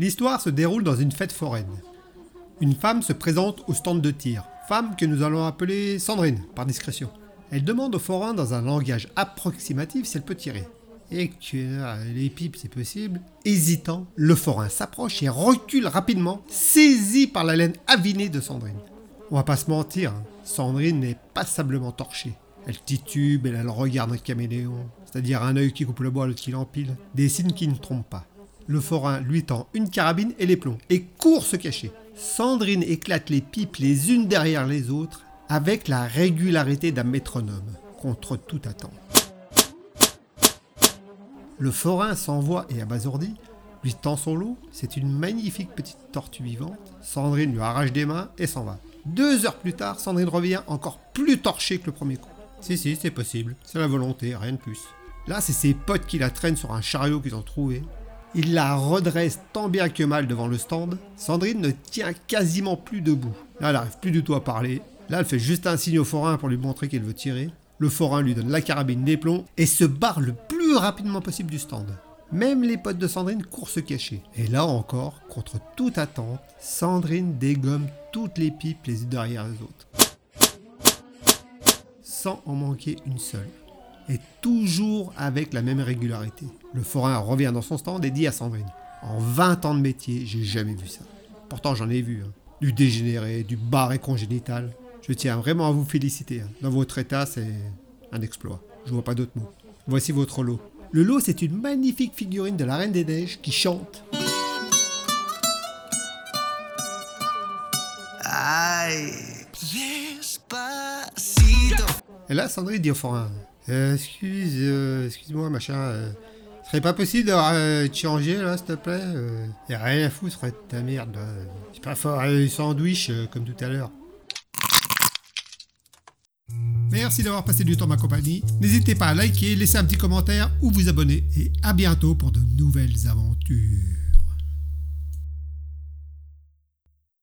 L'histoire se déroule dans une fête foraine. Une femme se présente au stand de tir, femme que nous allons appeler Sandrine, par discrétion. Elle demande au forain dans un langage approximatif si elle peut tirer. Et que les pipes, c'est possible. Hésitant, le forain s'approche et recule rapidement, saisi par la laine avinée de Sandrine. On va pas se mentir, hein, Sandrine est passablement torchée. Elle titube, elle a le caméléon, c'est-à-dire un œil qui coupe le bois, l'autre qui l'empile. Des signes qui ne trompent pas. Le forain lui tend une carabine et les plombs, et court se cacher. Sandrine éclate les pipes les unes derrière les autres, avec la régularité d'un métronome, contre toute attente. Le forain s'envoie et abasourdi, lui tend son lot, c'est une magnifique petite tortue vivante. Sandrine lui arrache des mains et s'en va. Deux heures plus tard, Sandrine revient encore plus torchée que le premier coup. Si, si, c'est possible. C'est la volonté, rien de plus. Là, c'est ses potes qui la traînent sur un chariot qu'ils ont trouvé. Ils la redressent tant bien que mal devant le stand. Sandrine ne tient quasiment plus debout. Elle n'arrive plus du tout à parler. Là, elle fait juste un signe au forain pour lui montrer qu'elle veut tirer. Le forain lui donne la carabine des plombs et se barre le plus rapidement possible du stand. Même les potes de Sandrine courent se cacher. Et là encore, contre toute attente, Sandrine dégomme toutes les pipes les unes derrière les autres. Sans en manquer une seule. Et toujours avec la même régularité. Le forain revient dans son stand et dit à Sandrine En 20 ans de métier, j'ai jamais vu ça. Pourtant, j'en ai vu. hein. Du dégénéré, du barré congénital. Je tiens vraiment à vous féliciter. hein. Dans votre état, c'est un exploit. Je vois pas d'autres mots. Voici votre lot. Le lot, c'est une magnifique figurine de la Reine des Neiges qui chante. Et là, Sandrine dit au forain Euh, Excuse, euh, excuse-moi, machin. euh, serait pas possible de euh, te changer là, s'il te plaît euh, y a rien à foutre de ta merde. là. C'est pas fort, un sandwich euh, comme tout à l'heure. Merci d'avoir passé du temps ma compagnie. N'hésitez pas à liker, laisser un petit commentaire ou vous abonner. Et à bientôt pour de nouvelles aventures.